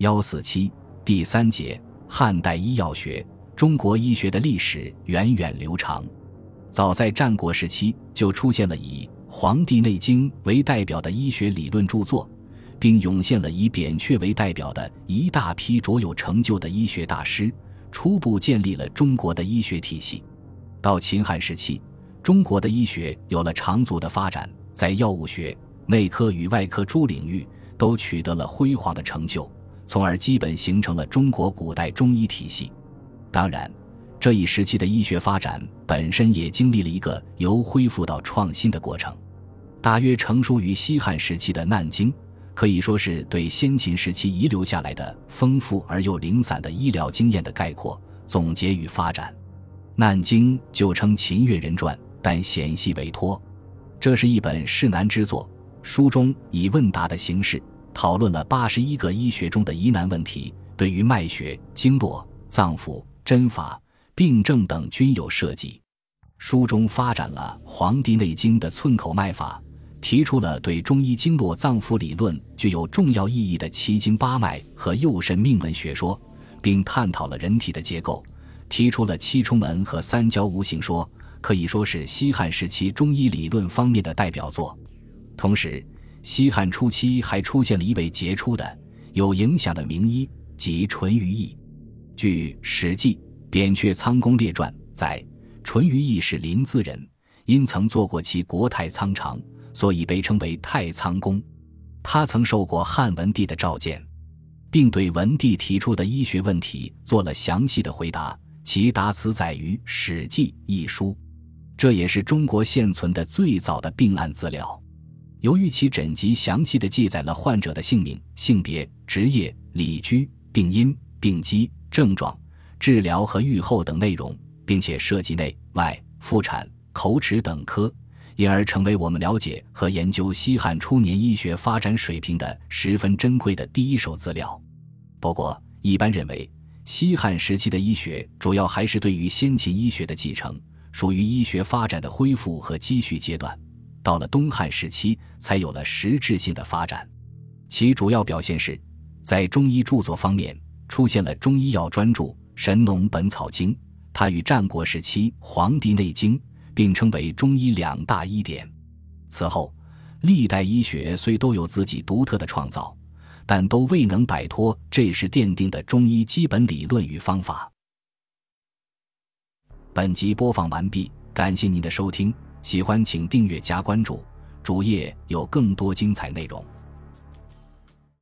幺四七第三节汉代医药学。中国医学的历史源远流长，早在战国时期就出现了以《黄帝内经》为代表的医学理论著作，并涌现了以扁鹊为代表的一大批卓有成就的医学大师，初步建立了中国的医学体系。到秦汉时期，中国的医学有了长足的发展，在药物学、内科与外科诸领域都取得了辉煌的成就，从而基本形成了中国古代中医体系。当然，这一时期的医学发展本身也经历了一个由恢复到创新的过程。大约成熟于西汉时期的《难经》，可以说是对先秦时期遗留下来的丰富而又零散的医疗经验的概括、总结与发展。《难经》就称秦越人传，但显系为托。这是一本世难之作，书中以问答的形式讨论了八十一个医学中的疑难问题，对于脉学、经络、脏腑。针法、病症等均有涉及。书中发展了《黄帝内经》的寸口脉法，提出了对中医经络脏腑理论具有重要意义的奇经八脉和右肾命门学说，并探讨了人体的结构，提出了七冲门和三焦无形说，可以说是西汉时期中医理论方面的代表作。同时，西汉初期还出现了一位杰出的、有影响的名医，即淳于意。据《史记·扁鹊仓公列传》载，淳于意是临淄人，因曾做过其国太仓长，所以被称为太仓公。他曾受过汉文帝的召见，并对文帝提出的医学问题做了详细的回答。其答词载于《史记》一书，这也是中国现存的最早的病案资料。由于其诊籍详细的记载了患者的姓名、性别、职业、里居、病因、病机。症状、治疗和预后等内容，并且涉及内外妇产、口齿等科，因而成为我们了解和研究西汉初年医学发展水平的十分珍贵的第一手资料。不过，一般认为，西汉时期的医学主要还是对于先秦医学的继承，属于医学发展的恢复和积蓄阶段。到了东汉时期，才有了实质性的发展。其主要表现是，在中医著作方面。出现了中医药专著《神农本草经》，它与战国时期《黄帝内经》并称为中医两大医典。此后，历代医学虽都有自己独特的创造，但都未能摆脱这时奠定的中医基本理论与方法。本集播放完毕，感谢您的收听，喜欢请订阅加关注，主页有更多精彩内容。